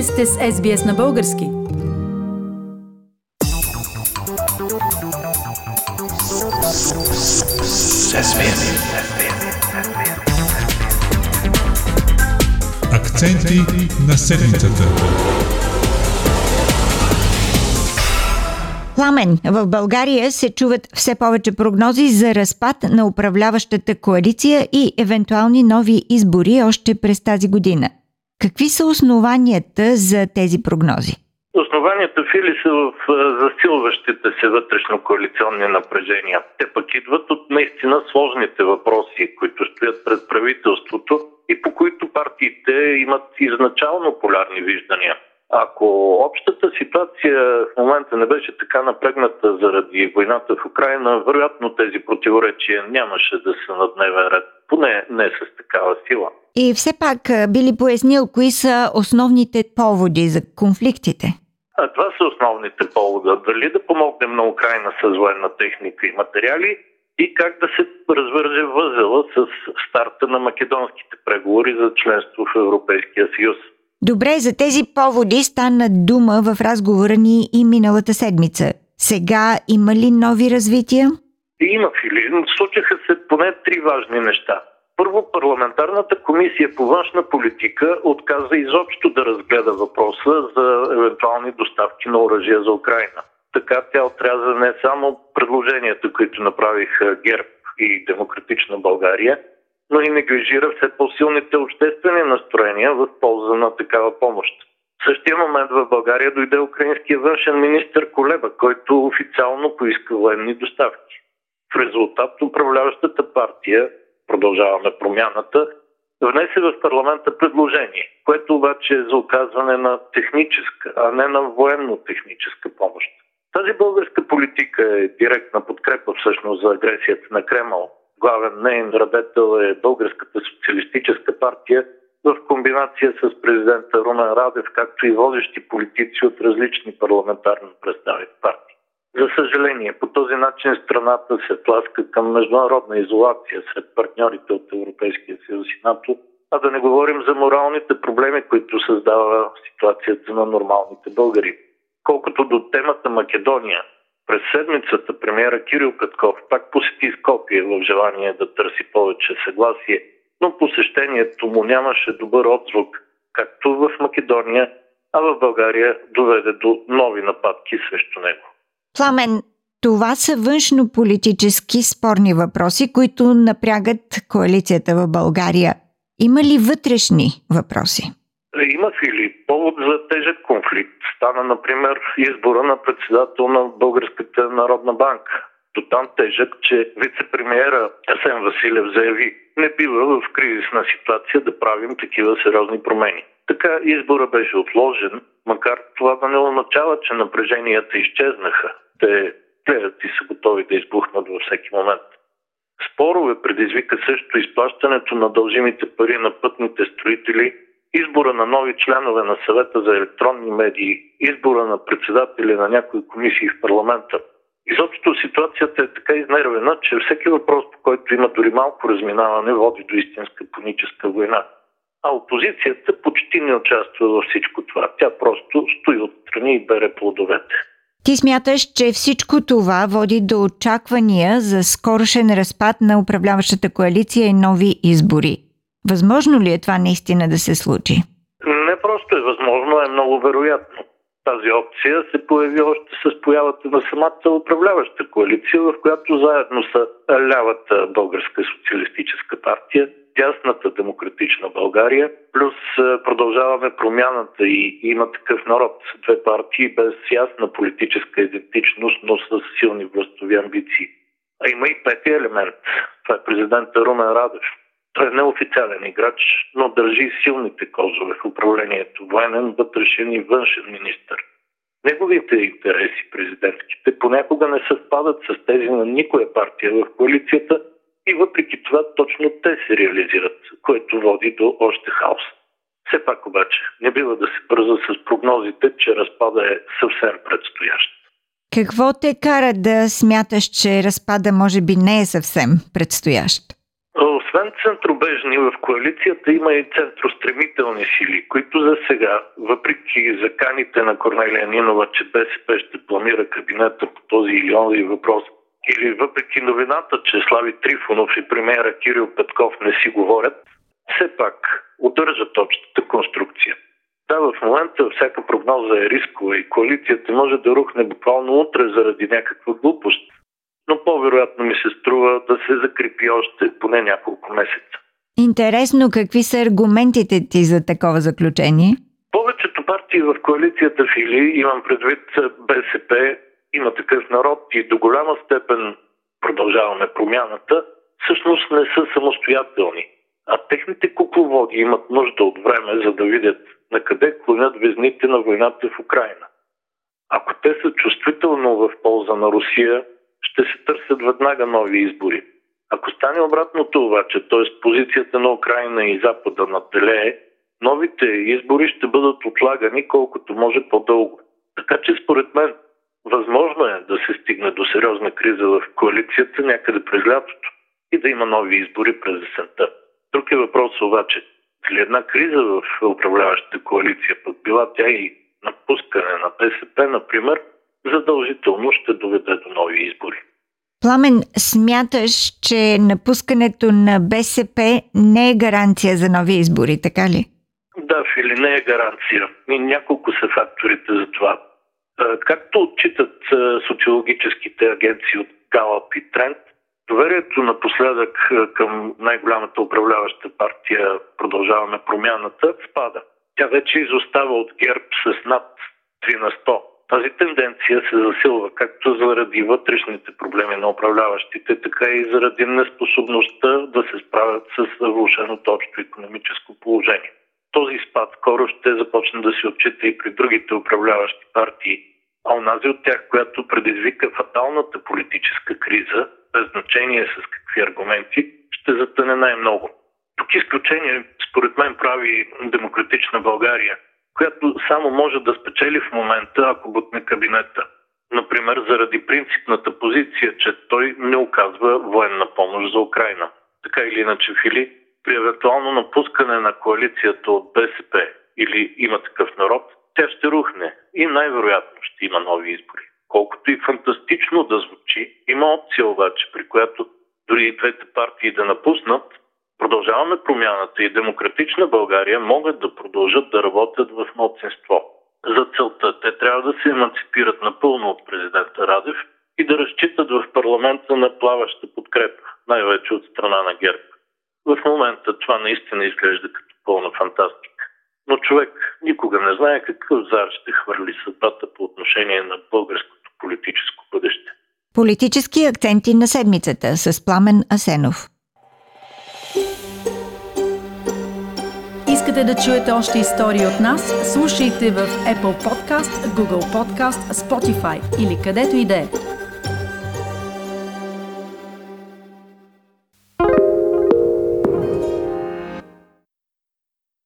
Вие сте с SBS на български. Акценти на седмицата. Пламен, в България се чуват все повече прогнози за разпад на управляващата коалиция и евентуални нови избори още през тази година. Какви са основанията за тези прогнози? Основанията, Фили, са в засилващите се вътрешно-коалиционни напрежения. Те пък идват от наистина сложните въпроси, които стоят пред правителството и по които партиите имат изначално полярни виждания. Ако общата ситуация в момента не беше така напрегната заради войната в Украина, вероятно тези противоречия нямаше да са на дневен ред, поне не с такава сила. И все пак би ли пояснил кои са основните поводи за конфликтите? А това са основните повода. Дали да помогнем на Украина с военна техника и материали и как да се развърже възела с старта на македонските преговори за членство в Европейския съюз. Добре, за тези поводи стана дума в разговора ни и миналата седмица. Сега има ли нови развития? Има, Фили. Случаха се поне три важни неща. Първо, парламентарната комисия по външна политика отказа изобщо да разгледа въпроса за евентуални доставки на оръжия за Украина. Така тя отряза не само предложенията, които направиха ГЕРБ и Демократична България, но и неглижира все по-силните обществени настроения в полза на такава помощ. В същия момент в България дойде украинския външен министр Колеба, който официално поиска военни доставки. В резултат управляващата партия, продължаваме промяната, внесе в парламента предложение, което обаче е за оказване на техническа, а не на военно-техническа помощ. Тази българска политика е директна подкрепа всъщност за агресията на Кремъл главен нейн радетел е Българската социалистическа партия в комбинация с президента Румен Радев, както и водещи политици от различни парламентарно представени партии. За съжаление, по този начин страната се тласка към международна изолация сред партньорите от Европейския съюз и НАТО, а да не говорим за моралните проблеми, които създава ситуацията на нормалните българи. Колкото до темата Македония, през седмицата премиера Кирил Катков пак посети Скопие в желание да търси повече съгласие, но посещението му нямаше добър отзвук, както в Македония, а в България доведе до нови нападки срещу него. Пламен, това са външно-политически спорни въпроси, които напрягат коалицията в България. Има ли вътрешни въпроси? Има ли повод за тежък конфликт? Стана, например, избора на председател на Българската народна банка. До там тежък, че вице-премьера Асен Василев заяви не бива в кризисна ситуация да правим такива сериозни промени. Така избора беше отложен, макар това да не означава, че напреженията изчезнаха. Те гледат и са готови да избухнат във всеки момент. Спорове предизвика също изплащането на дължимите пари на пътните строители избора на нови членове на съвета за електронни медии, избора на председатели на някои комисии в парламента. Изобщо ситуацията е така изнервена, че всеки въпрос, по който има дори малко разминаване, води до истинска паническа война. А опозицията почти не участва във всичко това. Тя просто стои отстрани и бере плодовете. Ти смяташ, че всичко това води до очаквания за скорошен разпад на управляващата коалиция и нови избори. Възможно ли е това наистина да се случи? Не просто е възможно, е много вероятно. Тази опция се появи още с появата на самата управляваща коалиция, в която заедно са лявата Българска социалистическа партия, тясната демократична България, плюс продължаваме промяната и има такъв народ. Две партии без ясна политическа идентичност, но с силни властови амбиции. А има и пети елемент. Това е президента Румен Радев той е неофициален играч, но държи силните козове в управлението, военен, вътрешен и външен министр. Неговите интереси, президентските, понякога не съвпадат с тези на никоя партия в коалицията и въпреки това точно те се реализират, което води до още хаос. Все пак обаче не бива да се бърза с прогнозите, че разпада е съвсем предстоящ. Какво те кара да смяташ, че разпада може би не е съвсем предстоящ? Освен центробежни в коалицията има и центростремителни сили, които за сега, въпреки заканите на Корнелия Нинова, че БСП ще планира кабинета по този или онзи въпрос, или въпреки новината, че Слави Трифонов и премиера Кирил Петков не си говорят, все пак удържат общата конструкция. Да, в момента всяка прогноза е рискова и коалицията може да рухне буквално утре заради някаква глупост но по-вероятно ми се струва да се закрепи още поне няколко месеца. Интересно, какви са аргументите ти за такова заключение? Повечето партии в коалицията Фили, имам предвид БСП, има такъв народ и до голяма степен продължаваме промяната, всъщност не са самостоятелни. А техните кукловоди имат нужда от време, за да видят на къде клонят везните на войната в Украина. Ако те са чувствително в полза на Русия, ще се търсят веднага нови избори. Ако стане обратното обаче, т.е. позицията на Украина и Запада наделее, новите избори ще бъдат отлагани колкото може по-дълго. Така че според мен възможно е да се стигне до сериозна криза в коалицията някъде през лятото и да има нови избори през есента. Друг е въпрос обаче, дали една криза в управляващата коалиция, пък била тя и напускане на БСП, например, задължително ще доведе до нови избори. Пламен, смяташ, че напускането на БСП не е гаранция за нови избори, така ли? Да, Фили, не е гаранция. И няколко са факторите за това. Както отчитат социологическите агенции от Галап и Тренд, доверието напоследък към най-голямата управляваща партия Продължаваме промяната спада. Тя вече изостава от ГЕРБ с над 3 на 100. Тази тенденция се засилва както заради вътрешните проблеми на управляващите, така и заради неспособността да се справят с влушеното общо економическо положение. Този спад скоро ще започне да се отчита и при другите управляващи партии, а онази от тях, която предизвика фаталната политическа криза, без значение с какви аргументи, ще затъне най-много. Тук изключение, според мен, прави демократична България – която само може да спечели в момента, ако бутне кабинета. Например, заради принципната позиция, че той не оказва военна помощ за Украина. Така или иначе, Фили, при евентуално напускане на коалицията от БСП или има такъв народ, тя ще рухне и най-вероятно ще има нови избори. Колкото и фантастично да звучи, има опция обаче, при която дори и двете партии да напуснат, Продължаваме промяната и демократична България могат да продължат да работят в младсинство. За целта те трябва да се емансипират напълно от президента Радев и да разчитат в парламента на плаваща подкрепа, най-вече от страна на ГЕРБ. В момента това наистина изглежда като пълна фантастика. Но човек никога не знае какъв зар ще хвърли съдбата по отношение на българското политическо бъдеще. Политически акценти на седмицата с Пламен Асенов. Искате да чуете още истории от нас? Слушайте в Apple Podcast, Google Podcast, Spotify или където и да е.